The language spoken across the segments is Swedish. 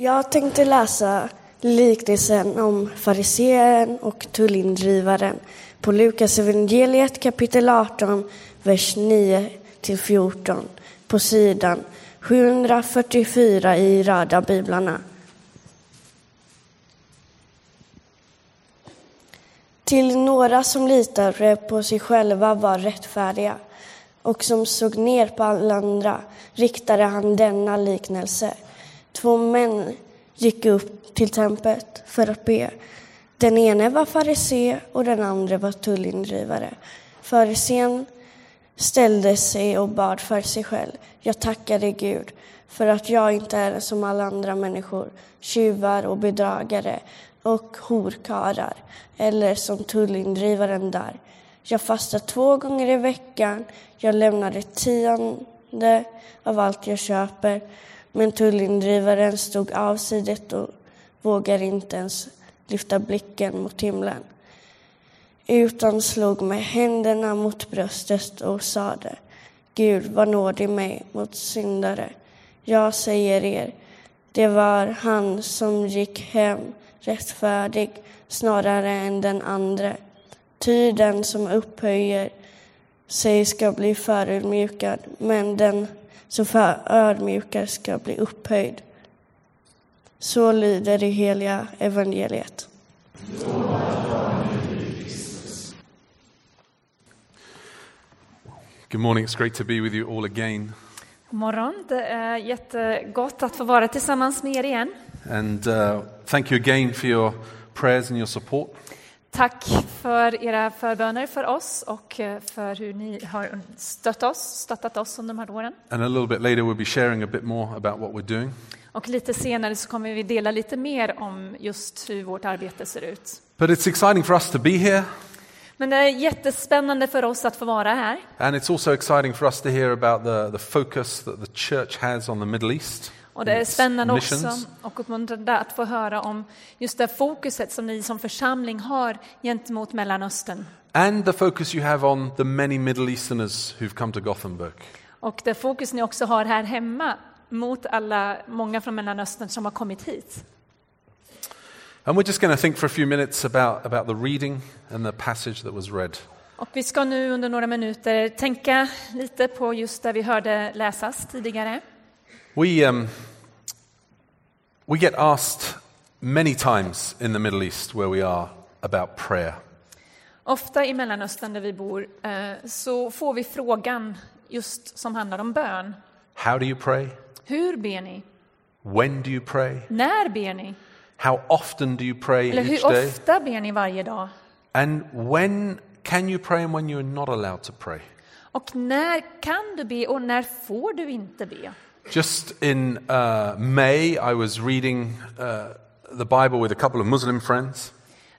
Jag tänkte läsa liknelsen om fariseeren och tullindrivaren på Lukas evangeliet kapitel 18, vers 9 till 14 på sidan 744 i röda biblarna. Till några som litade på sig själva var rättfärdiga och som såg ner på alla andra riktade han denna liknelse. Två män gick upp till templet för att be. Den ene var farisé och den andra var tullindrivare. Farisén ställde sig och bad för sig själv. Jag tackar dig, Gud, för att jag inte är som alla andra människor, tjuvar och bedragare och horkarar, eller som tullindrivaren där. Jag fastar två gånger i veckan, jag lämnar det tionde av allt jag köper. Men tullindrivaren stod avsides och vågade inte ens lyfta blicken mot himlen utan slog med händerna mot bröstet och sade Gud, var nådig mig mot syndare. Jag säger er, det var han som gick hem rättfärdig snarare än den andre. Ty den som upphöjer sig ska bli förödmjukad, men den som förödmjukar ska bli upphöjd. Så lyder det heliga evangeliet. Good morning. It's great to be with you all again. God morgon. Det är jättegott att få vara tillsammans med er igen. And uh, thank you again for your prayers and your support. Tack för era förböner för oss och eh, för hur ni har stött oss, stöttat oss under de här åren. And a little bit later, we'll be sharing a bit more about what we're doing. Och lite senare så kommer vi dela lite mer om just hur vårt arbete ser ut. But it's exciting for us to be here. Men det är jättespännande för oss att få vara här. And it's also exciting for us to hear about the, the focus that the church has on the Middle East. Och det är spännande också och uppmuntrande att få höra om just det fokuset som ni som församling har gentemot Mellanöstern. And the focus you have on the many Middle Easterners who've come to Gothenburg. Och det fokus ni också har här hemma mot alla, många från Mellanöstern som har kommit hit. And we're just going to think for a few minutes about, about the reading and the passage that was read. Och vi ska nu under några minuter tänka lite på just det vi hörde läsas tidigare. We, um, we get asked many times in the Middle East where we are about prayer. Ofta i Mellanöstern där vi bor eh, så får vi frågan just som handlar om bön. How do you pray? Hur ber ni? When do you pray? När ber ni? How often do you pray Eller hur day? ofta ber ni varje dag? And when can you pray and when you're not allowed to pray? Och när kan du be och när får du inte be? Just in uh, May, I was reading uh, the Bible with a couple of Muslim friends.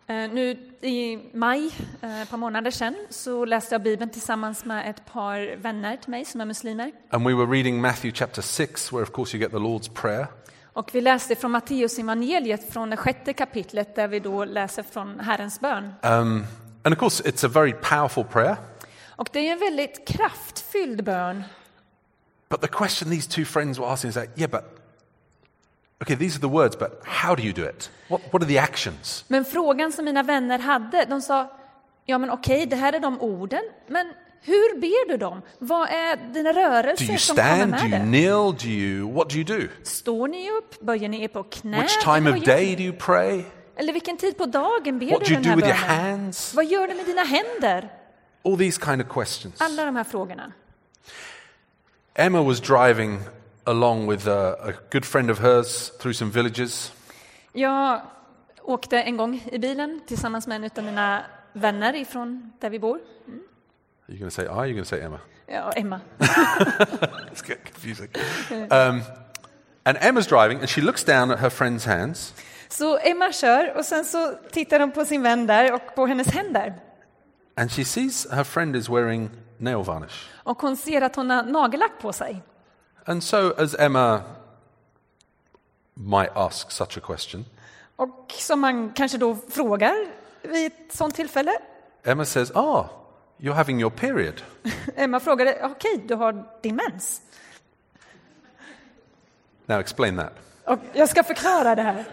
Eh, Nu i maj, eh, ett par månader sedan, så läste jag Bibeln tillsammans med ett par vänner till mig som är muslimer. And we were reading Matthew chapter 6, where of course you get the Lord's Prayer. Och vi läste från Matteus evangeliet från det sjätte kapitlet där vi då läser från Herrens bön. Um, and of course, it's a very powerful prayer. Och det är en väldigt kraftfylld bön. But the question these two friends were asking is like, yeah, but okay, these are the words, but how do you do it? What, what are the actions? Men frågan som mina vänner hade, de sa, ja men okej, det här är de orden, men hur ber du dem? Vad är dina Do rörelser you som kommer stand? Do med you det? kneel? Do you, what do you do? Står ni upp? Böjer ni er på knä? Which time of day do you pray? Eller vilken tid på dagen ber What do du you den do här with your bönen? hands? Vad gör du med dina händer? All these kind of questions. Alla de här frågorna. Emma was driving along with a, a good friend of hers through some villages. Jag åkte en gång i bilen tillsammans med en av mina vänner ifrån där vi bor. Are you going to say I? Are you going to say Emma? Ja, Emma. It's getting confusing. Um, and Emma's driving, and she looks down at her friend's hands, Så Emma kör och sen så tittar hon på sin vän där och på hennes händer. and she sees her friend is wearing nail varnish. Och hon ser att hon har nagellack på sig. And so, as Emma might ask such a question, Och som man kanske då frågar vid ett sånt tillfälle. Emma says, Ah, you're having your period. Emma frågade, okej, du har din mens. Now, explain that. Och jag ska förklara det här.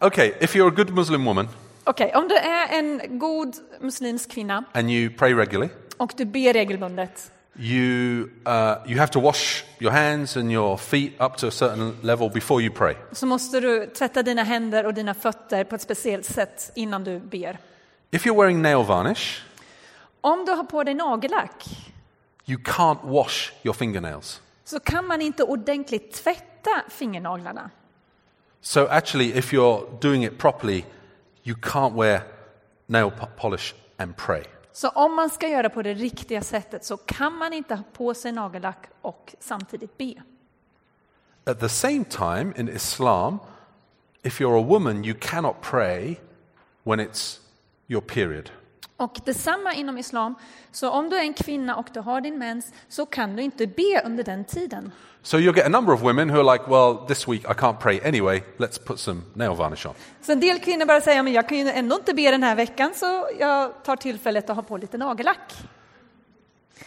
Okay, if you're a good Muslim woman Okej, om du är en god muslimsk kvinna and you pray regularly, och du ber regelbundet you, uh, you have to wash your hands and your feet up to a certain level before you pray. så måste du tvätta dina händer och dina fötter på ett speciellt sätt innan du ber. If you're wearing nail varnish, Om du har på dig nagellack you can't wash your fingernails. så kan man inte ordentligt tvätta fingernaglarna. So, actually, if you're doing it properly, you can't wear nail po- polish and pray. Så om man ska göra på det riktiga sättet så kan man inte ha på sig nagellack och samtidigt be. At the same time, in Islam, if you're a woman, you cannot pray when it's your period. Och detsamma inom islam. Så om du är en kvinna och du har din mens så kan du inte be under den tiden. So you'll get a number of women who are like, well, this week I can't pray anyway, let's put some nail varnish on. Så en del kvinnor bara säger, men jag kan ju ändå inte be den här veckan så jag tar tillfället att ha på lite nagellack.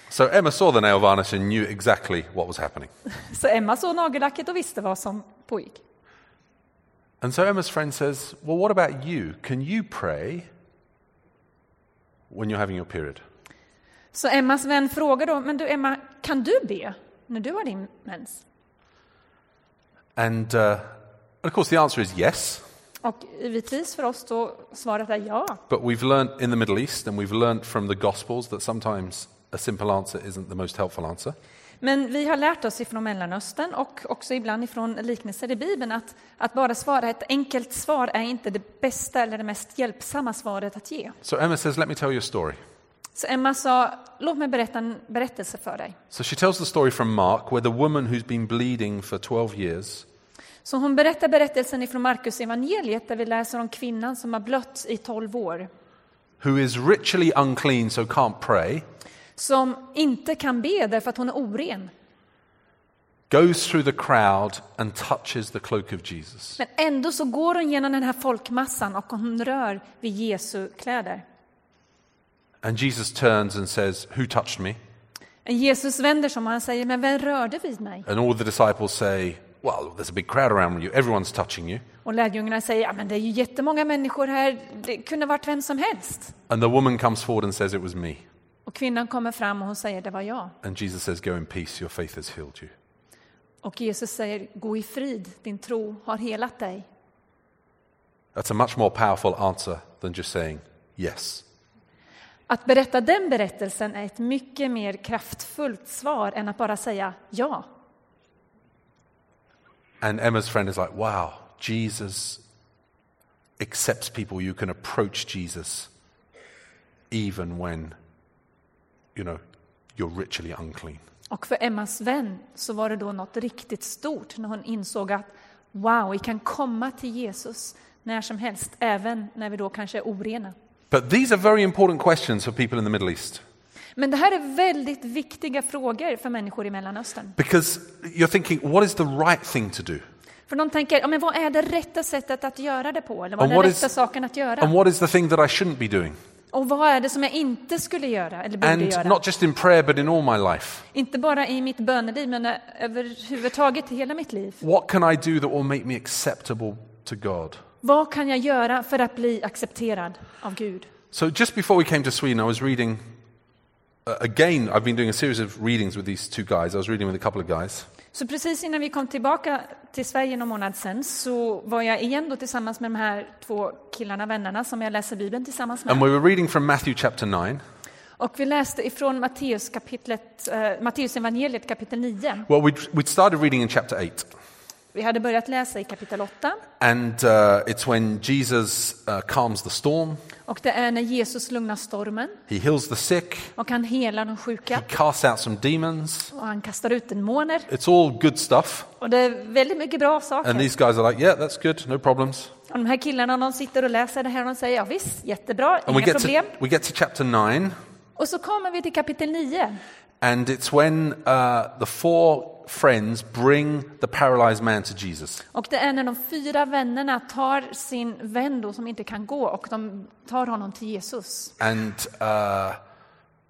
So Emma saw the nail varnish and knew exactly what was happening. Så Emma såg nagellacket och visste vad som pågick. And so Emma's friend says, well, what about you? Can you pray when you're having your period? Så Emmas vän frågar då, men du Emma, kan du be när du har din mens? And, uh, of course, the answer is yes. Och givetvis för oss då svaret är ja. But we've learnt in the Middle East and we've learnt from the Gospels that sometimes a simple answer isn't the most helpful answer. Men vi har lärt oss ifrån Mellanöstern och också ibland ifrån liknelser i Bibeln att, att bara svara ett enkelt svar är inte det bästa eller det mest hjälpsamma svaret att ge. So Emma says, Let me tell you a story. Så Emma sa, låt mig berätta en berättelse för dig. So she tells the story from Mark where the woman who's been bleeding for 12 years Så hon berättar berättelsen ifrån Markus evangeliet där vi läser om kvinnan som har blött i tolv år. who is ritually unclean so can't pray Som inte kan be därför att hon är oren. goes through the crowd and touches the cloak of Jesus. Men ändå så går hon genom den här folkmassan och hon rör vid Jesu kläder. And Jesus turns and says, Who touched me? Jesus vänder sig om och han säger, men vem rörde vid mig? And all the disciples say, Well, there's a big crowd around you. Everyone's touching you. Och lärjungarna säger, ja men det är ju jättemånga människor här, det kunde varit vem som helst. And the woman comes forward and says, It was me. Och kvinnan kommer fram och hon säger, det var jag. And Jesus says, Go in peace. Your faith has healed you. Och Jesus säger, gå i frid, din tro har helat dig. That's a much more powerful answer than just saying yes. Att berätta den berättelsen är ett mycket mer kraftfullt svar än att bara säga ja. And Emma's friend is like, Wow, Jesus accepts people. You can approach Jesus even when, you know, you're ritually unclean. Och för Emmas vän så var det då något riktigt stort när hon insåg att wow, vi kan komma till Jesus när som helst, även när vi då kanske är orena. But these are very important questions for people in the Middle East Men det här är väldigt viktiga frågor för människor i Mellanöstern. because you're thinking, what is the right thing to do? För de tänker, ja, men vad är det rätta sättet att göra det på? Eller vad är den rätta is- saken att göra? And what is the thing that I shouldn't be doing? Och vad är det som jag inte skulle göra eller borde And göra? not just in prayer, but in all my life. Inte bara i mitt böneliv, men överhuvudtaget i hela mitt liv. What can I do that will make me acceptable to God? Vad kan jag göra för att bli accepterad av Gud? So just before we came to Sweden, I was reading uh, again. I've been doing a series of readings with these two guys. I was reading with a couple of guys, Så precis innan vi kom tillbaka till Sverige någon månad sen så var jag igen då tillsammans med de här två killarna, vännerna, som jag läser Bibeln tillsammans and med. we were reading from Matthew chapter nine. Och vi läste ifrån Matteus kapitlet, eh, Matteus evangeliet kapitel 9. Well, we'd started reading in chapter eight, Vi hade börjat läsa i kapitel 8 and uh, it's when Jesus uh, calms the storm. och det är när Jesus lugnar stormen He heals the sick. och han helar de He sjuka casts out some demons. och han kastar ut demoner. It's all good stuff. Och det är väldigt mycket bra And saker. these guys are like, yeah, that's good, no problems. Och de här killarna de sitter och läser det här och de säger ja visst, jättebra, And we inga get, to, problem. we get to chapter 9, Och så kommer vi till kapitel 9 and it's when uh, the four friends bring the paralyzed man to Jesus. och det är när de fyra vännerna tar sin vän då som inte kan gå och de tar honom till Jesus. And uh,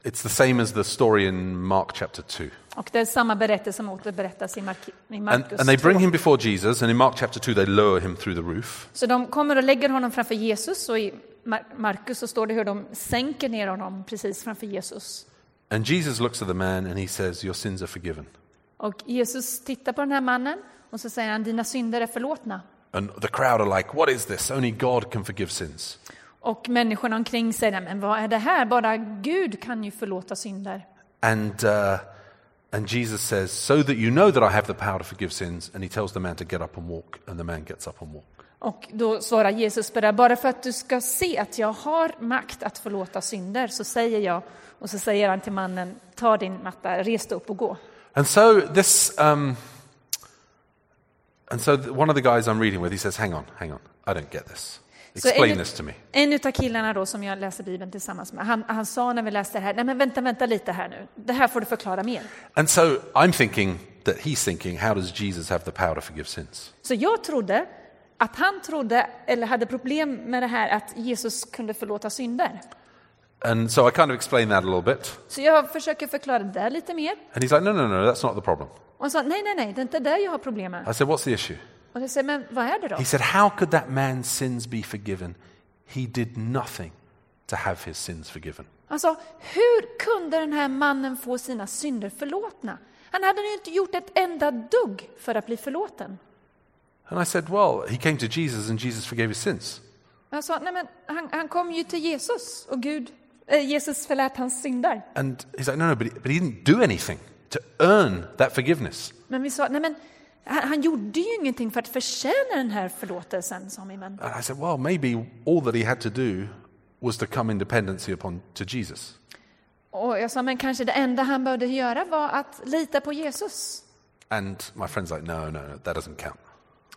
It's the same as the story in Mark chapter 2. Och det är samma berättelse som återberättas i, Mark, i And, Markus and they 2. bring him before Jesus, and in Mark chapter 2, they lower him through the roof. Så de kommer och lägger honom framför Jesus och i Mar- Markus så står det hur de sänker ner honom precis framför Jesus. And Jesus looks at the man and he says, Your sins are forgiven. Och Jesus tittar på den här mannen och så säger han, dina synder är förlåtna. And the crowd are like, What is this? Only God can forgive sins. Och människorna omkring säger, men vad är det här? Bara Gud kan ju förlåta synder. And, uh, and Jesus says, So that you know that I have the power to forgive sins. And he tells the man to get up and walk, and the man gets up and walk. Och då svarar Jesus på det, bara för att du ska se att jag har makt att förlåta synder, så säger jag, och så säger han till mannen, ta din matta, res dig upp och gå. And so this, um, and so one of the guys I'm reading with, he says, "Hang on, hang on, I don't get this. Explain en, this to me." en av killarna då som jag läser Bibeln tillsammans med, han, han sa när vi läste det här, nej men vänta, vänta lite här nu, det här får du förklara mer. And so I'm thinking that he's thinking, how does Jesus have the power to forgive sins? Så jag trodde att han trodde, eller hade problem med det här att Jesus kunde förlåta synder. And so I kind of explained that a little bit. Så jag försöker förklara det där lite mer. And he's like, no, no, no, that's not the problem. Och han sa, nej, nej, nej, det är inte där jag har problem med. I said, what's the issue? Och jag säger, men vad är det då? He said, how could that man's sins be forgiven? He did nothing to have his sins forgiven. Alltså, hur kunde den här mannen få sina synder förlåtna? Han hade ju inte gjort ett enda dugg för att bli förlåten. And I said, well, he came to Jesus and Jesus forgave his sins. Jag sa, nej men han, han kom ju till Jesus och Gud, eh, Jesus förlät hans synder. And he's like, no, no, but he, but he didn't do anything to earn that forgiveness. Men vi sa, nej men han, han gjorde ju ingenting för att förtjäna den här förlåtelsen, sa min vän. And I said, well, maybe all that he had to do was to come in dependency upon to Jesus. Och jag sa, men kanske det enda han behövde göra var att lita på Jesus. And my friend's like, no, no, no, that doesn't count.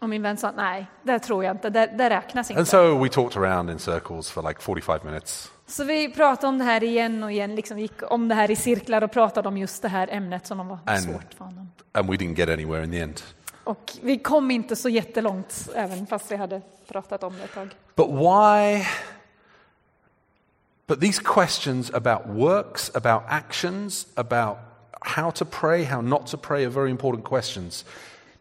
Och min vän sa, nej, det tror jag inte, det, det räknas inte. And so we talked around in circles for like 45 minutes. Så vi pratade om det här igen och igen, liksom gick om det här i cirklar och pratade om just det här ämnet som var And- svårt för honom. And we didn't get anywhere in the end. Och vi kom inte så jättelångt, även fast vi hade pratat om det ett tag. But why? But these questions about works, about actions, about how to pray, how not to pray are very important questions.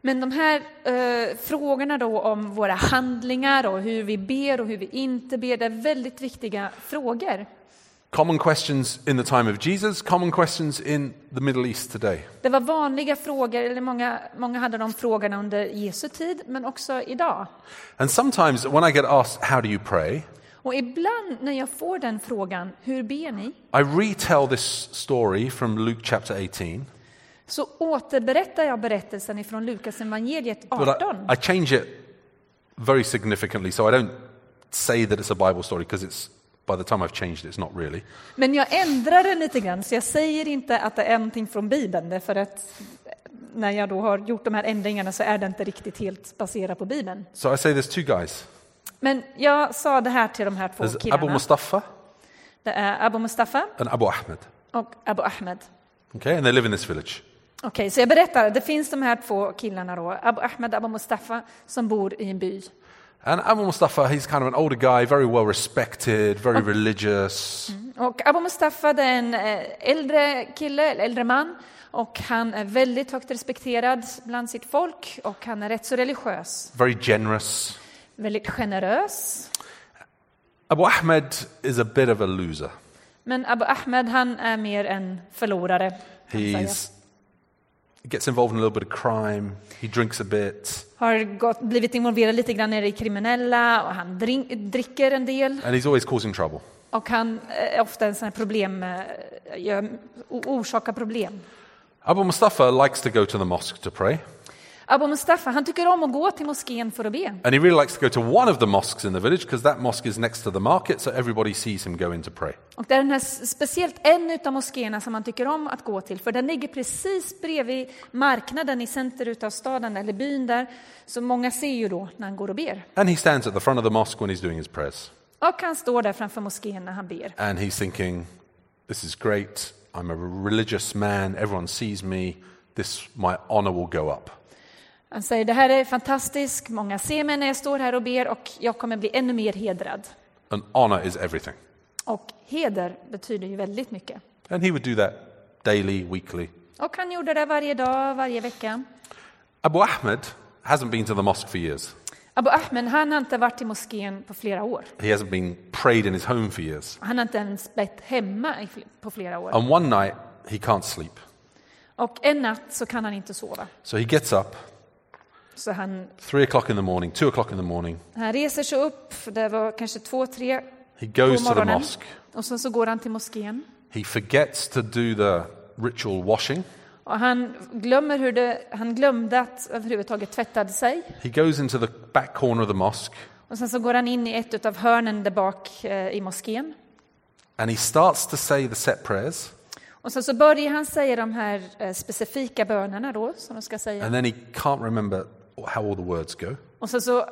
Men de här eh, frågorna då om våra handlingar och hur vi ber och hur vi inte ber, det är väldigt viktiga frågor. Common questions in the time of Jesus, common questions in the Middle East today. Det var vanliga frågor, eller många, många hade de frågorna under Jesu tid, men också idag. And sometimes when I get asked, How do you pray? Och ibland när jag får den frågan, hur ber ni? I retell this story from Luke chapter 18, Så återberättar jag berättelsen ifrån Lukas evangeliet but 18. I, I change it very significantly so I don't say that it's a Bible story because it's by the time I've changed it, it's not really. Men jag ändrar den lite grann, så jag säger inte att det är någonting från Bibeln, därför att när jag då har gjort de här ändringarna så är det inte riktigt helt baserat på Bibeln. So I say there's two guys. Men jag sa det här till de här två There's Abu killarna. Mustafa Det är Abu Mustafa and Abu Ahmed. och Abu Ahmed. Okay, and they live in this village. Okej, så jag berättar, det finns de här två killarna då, Abu Ahmed och Abu Mustafa, som bor i en by. And Abu Mustafa, he's kind of an older guy, very well respected, very religious. Och Abu Mustafa det är en eh, äldre kille, eller äldre man, och han är väldigt högt respekterad bland sitt folk och han är rätt så religiös. very generous. Väldigt generös. Abu Ahmed is a bit of a loser. Men Abu Ahmed, han är mer en förlorare. He's, he gets involved in a little bit of crime. He drinks a bit. Har gått, blivit involverad lite grann i det kriminella och han drink, dricker en del. And he's always causing trouble. Och han är ofta en sån här problem, eh, gör, orsakar problem. Abu Mustafa likes to go to the mosque to pray. Abu Mustafa, han tycker om att gå till moskén för att be. And he really likes to go to one of the mosques in the village because that mosque is next to the market, so everybody sees him go in to pray. Och det är den här, speciellt en av moskéerna som han tycker om att gå till, för den ligger precis bredvid marknaden i center utav staden eller byn där, så många ser ju då när han går och ber. And he stands at the front of the mosque when he's doing his prayers. Och han står där framför moskén när han ber. And he's thinking, this is great. I'm a religious man. Everyone sees me. This, my honor will go up. Han säger det här är fantastiskt, många ser mig när jag står här och ber och jag kommer bli ännu mer hedrad. And honor is everything. Och heder betyder ju väldigt mycket. And he would do that daily, weekly. Och han gjorde det varje dag, varje vecka. Abu Ahmed hasn't been to the mosque for years. Abu Ahmed han har inte varit i moskén på flera år. He hasn't been prayed in his home for years. Han har inte ens bett hemma i på flera år. And one night, he can't sleep. Och en natt så kan han inte sova. So he gets up, Så han, three o'clock in the morning, two o'clock in the morning. han reser sig upp, för det var kanske två, tre He på goes to the morgonen. mosque. Och sen så går han till moskén. He forgets to do the ritual washing. Och han, glömmer hur det, han glömde att överhuvudtaget tvättade sig. He goes into the back corner of the mosque Och sen så går han in i ett av hörnen där bak eh, i moskén. and he starts to say the set prayers. Och sen så börjar han säga de här eh, specifika bönerna då, som de ska säga. And then he can't remember how all the words go. Och sen så eh,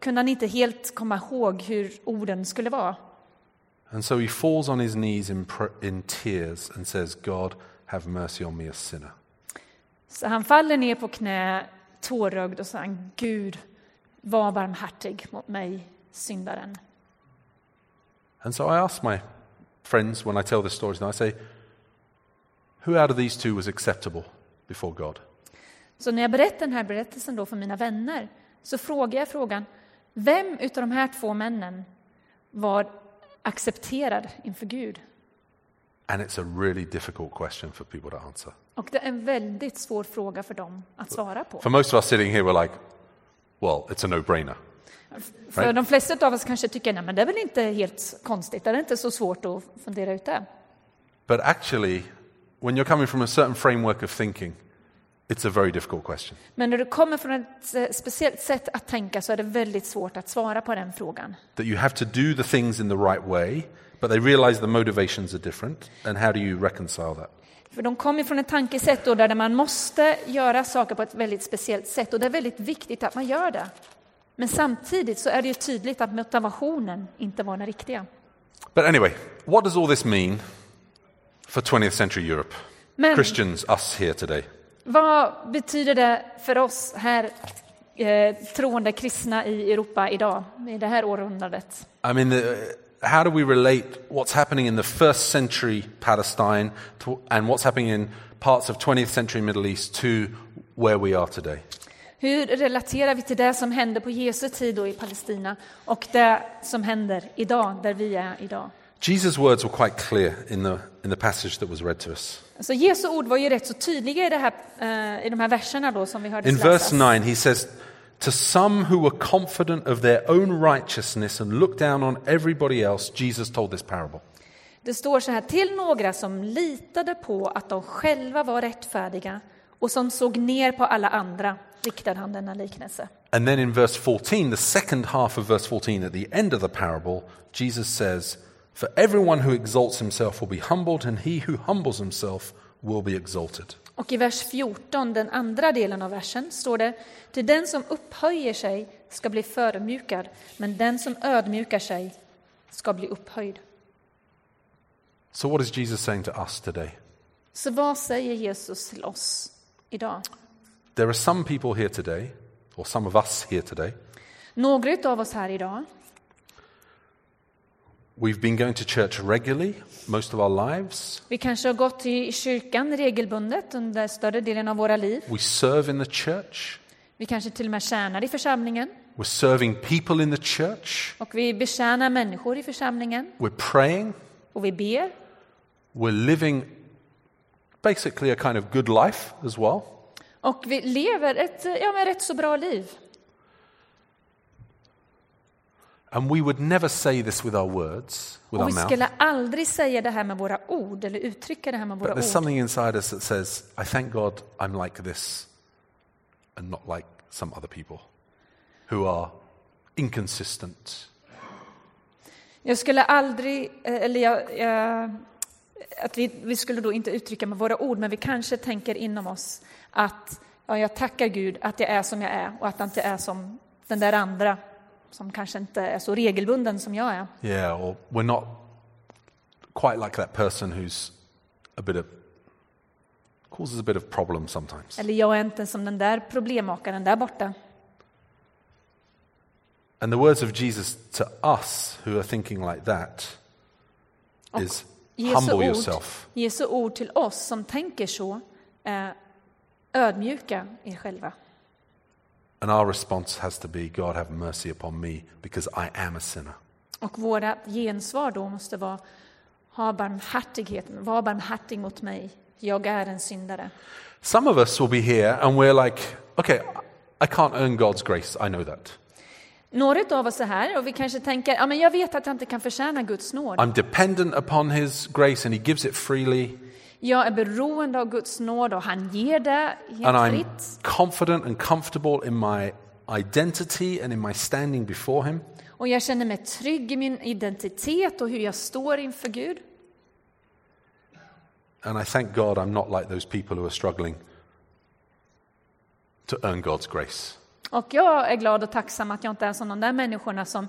kunde han inte helt komma ihåg hur orden skulle vara. And so he falls on his knees in, in tears and says, God, have mercy on me, a sinner. Så han faller ner på knä, tårögd och säger Gud, var barmhärtig mot mig, syndaren. And so I ask my friends when I tell this story, and I say, who out of these two was acceptable before God? Så när jag berättar den här berättelsen då för mina vänner så frågar jag frågan, vem utav de här två männen var accepterad inför Gud? And it's a really difficult question for people to answer. Och det är en väldigt svår fråga för dem att svara på. For most of us sitting here, we're like, well, it's a no brainer. För de flesta av oss kanske tycker, nej men det är väl inte helt konstigt, det är inte så svårt att fundera ut det. But actually, when you're coming from a certain framework of thinking, it's a very difficult question. Men när du kommer från ett speciellt sätt att tänka så är det väldigt svårt att svara på den frågan. That you have to do the things in the right way, but they realize the motivations are different. And how do you reconcile that? För de kommer från ett tankesätt då där man måste göra saker på ett väldigt speciellt sätt och det är väldigt viktigt att man gör det. Men samtidigt så är det ju tydligt att motivationen inte var den riktiga. But anyway, what does all this mean for 20th century Europe? Men Christians, us here today. Vad betyder det för oss här eh, troende kristna i Europa idag, i det här århundradet? I mean, the, how do we relate what's happening in the first century Palestine to, and what's happening in parts of 20th century Middle East to where we are today? Hur relaterar vi till det som hände på Jesu tid då i Palestina och det som händer idag, där vi är idag? Jesus' words were quite clear in the, in the passage that was read to us. Så Jesu ord var ju rätt så tydliga i, det här, eh, i de här verserna då som vi hörde In verse läsas. 9, he says, To some who were confident of their own righteousness and looked down on everybody else, Jesus told this parable. Det står så här, till några som litade på att de själva var rättfärdiga och som såg ner på alla andra riktade han denna liknelse. And then in verse 14, the second half of verse 14, at the end of the parable, Jesus says, For everyone who exalts himself will be humbled, and he who humbles himself will be exalted. Och i vers 14, den andra delen av versen, står det Till den som upphöjer sig ska bli förödmjukad, men den som ödmjukar sig ska bli upphöjd. So, what is Jesus saying to us today? Så vad säger Jesus till oss idag? There are some people here today, or some of us here today, Några av oss här idag, we've been going to church regularly most of our lives. vi kanske har gått i kyrkan regelbundet under större delen av våra liv. We serve in the church. Vi kanske till och med tjänar i församlingen We're serving people in the church. och vi betjänar människor i församlingen We're praying. och vi ber. We're living basically a kind of good life as well. Och vi lever ett ja, men rätt så bra liv. And we would never say this with our words, with Och our vi mouth. skulle aldrig säga det här med våra ord eller uttrycka det här med But våra there's ord. something inside us that says, I thank God I'm like this and not like some other people who are inconsistent. Jag skulle aldrig, eh, eller jag, jag, att vi, vi skulle då inte uttrycka med våra ord, men vi kanske tänker inom oss att ja, jag tackar Gud att jag är som jag är och att jag inte är som den där andra som kanske inte är så regelbunden som jag är. Yeah, or we're not quite like that person who's a bit of, causes a bit of problem sometimes. Eller jag är inte som den där problemmakaren där borta. And the words of Jesus to us who are thinking like that Och is Jesu Humble ord, yourself. Jesu ord till oss som tänker så, eh, ödmjuka er själva. And our response has to be God, have mercy upon me because I am a sinner. Och våra gensvar då måste vara, ha barmhärtighet, var barmhärtig mot mig, jag är en syndare. Some of us will be here and we're like, okay, I can't earn God's grace. I know that. Några av oss är här och vi kanske tänker, ja men jag vet att jag inte kan förtjäna Guds nåd. I'm dependent upon His grace and He gives it freely. Jag är beroende av Guds nåd och han ger det And helt I'm fritt. confident and comfortable in my identity and in my standing before Him. Och jag känner mig trygg i min identitet och hur jag står inför Gud. And I thank God I'm not like those people who are struggling to earn God's grace. Och jag är glad och tacksam att jag inte är som de där människorna som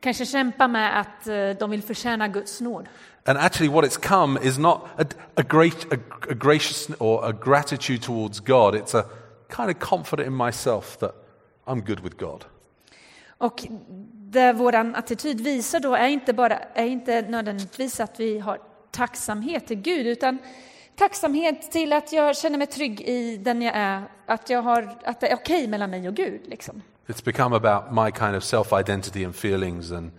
kanske kämpar med att eh, de vill förtjäna Guds nåd. And actually, what it's come is not a, a, great, a, a gracious or a gratitude towards God. It's a kind of confidence in myself that I'm good with God. Och det vår attityd visar då är inte, bara, är inte nödvändigtvis att vi har tacksamhet till Gud, utan tacksamhet till att jag känner mig trygg i den jag är, att, jag har, att det är okej mellan mig och Gud. Liksom. It's become about my kind of self identity and feelings, and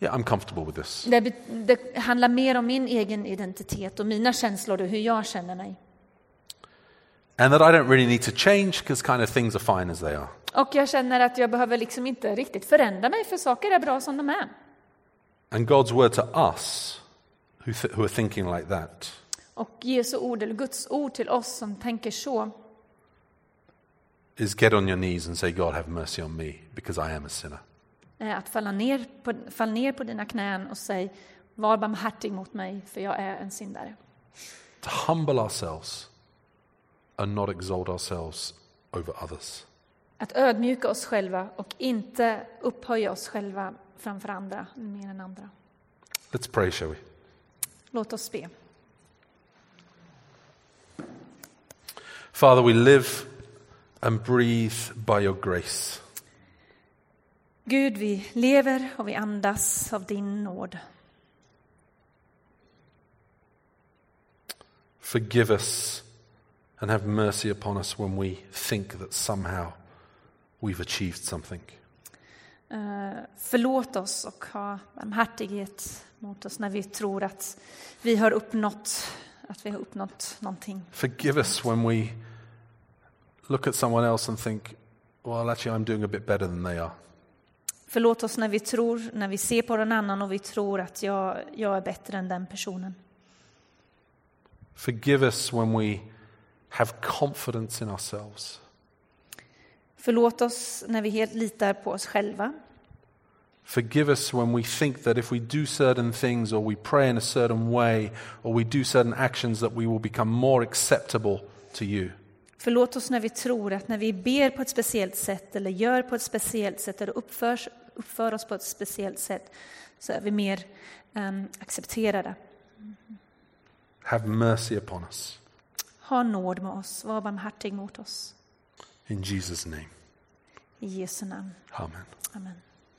yeah, I'm comfortable with this. Det, det handlar mer om min egen identitet och mina känslor och hur jag känner mig. And that I don't really need to change because kind of things are fine as they are. Och jag känner att jag behöver liksom inte riktigt förändra mig, för saker är bra som de är. And God's word to us who, th- who are thinking like that Och Jesu ord, eller Guds ord till oss som tänker så, is get on your knees and say, God, have mercy on me because I am a sinner. är att falla ner, på, fall ner på dina knän och säg var barmhärtig mot mig, för jag är en syndare. To humble ourselves and not exalt ourselves over others. Att ödmjuka oss själva och inte upphöja oss själva framför andra, mer än andra. Let's pray, shall we? Låt oss be. Father, we live and breathe by your grace. Gud, vi lever och vi andas av din nåd. Forgive us and have mercy upon us when we think that somehow we've achieved something. Eh, Förlåt oss och ha barmhärtighet mot oss när vi tror att vi har uppnått, att vi har uppnått någonting. Forgive us when we look at someone else and think, well, actually, I'm doing a bit better than they are. Förlåt oss när vi tror, när vi ser på någon annan och vi tror att jag, jag är bättre än den personen. Forgive us when we have confidence in ourselves. Förlåt oss när vi helt litar på oss själva. Forgive us when we think that if we do certain things or we pray in a certain way or we do certain actions that we will become more acceptable to you. Förlåt oss när vi tror att när vi ber på ett speciellt sätt eller gör på ett speciellt sätt eller uppför, uppför oss på ett speciellt sätt så är vi mer um, accepterade. Have mercy upon us. Ha nåd med oss, var barmhärtig mot oss. In Jesus' name. I Jesu namn. Amen. Amen.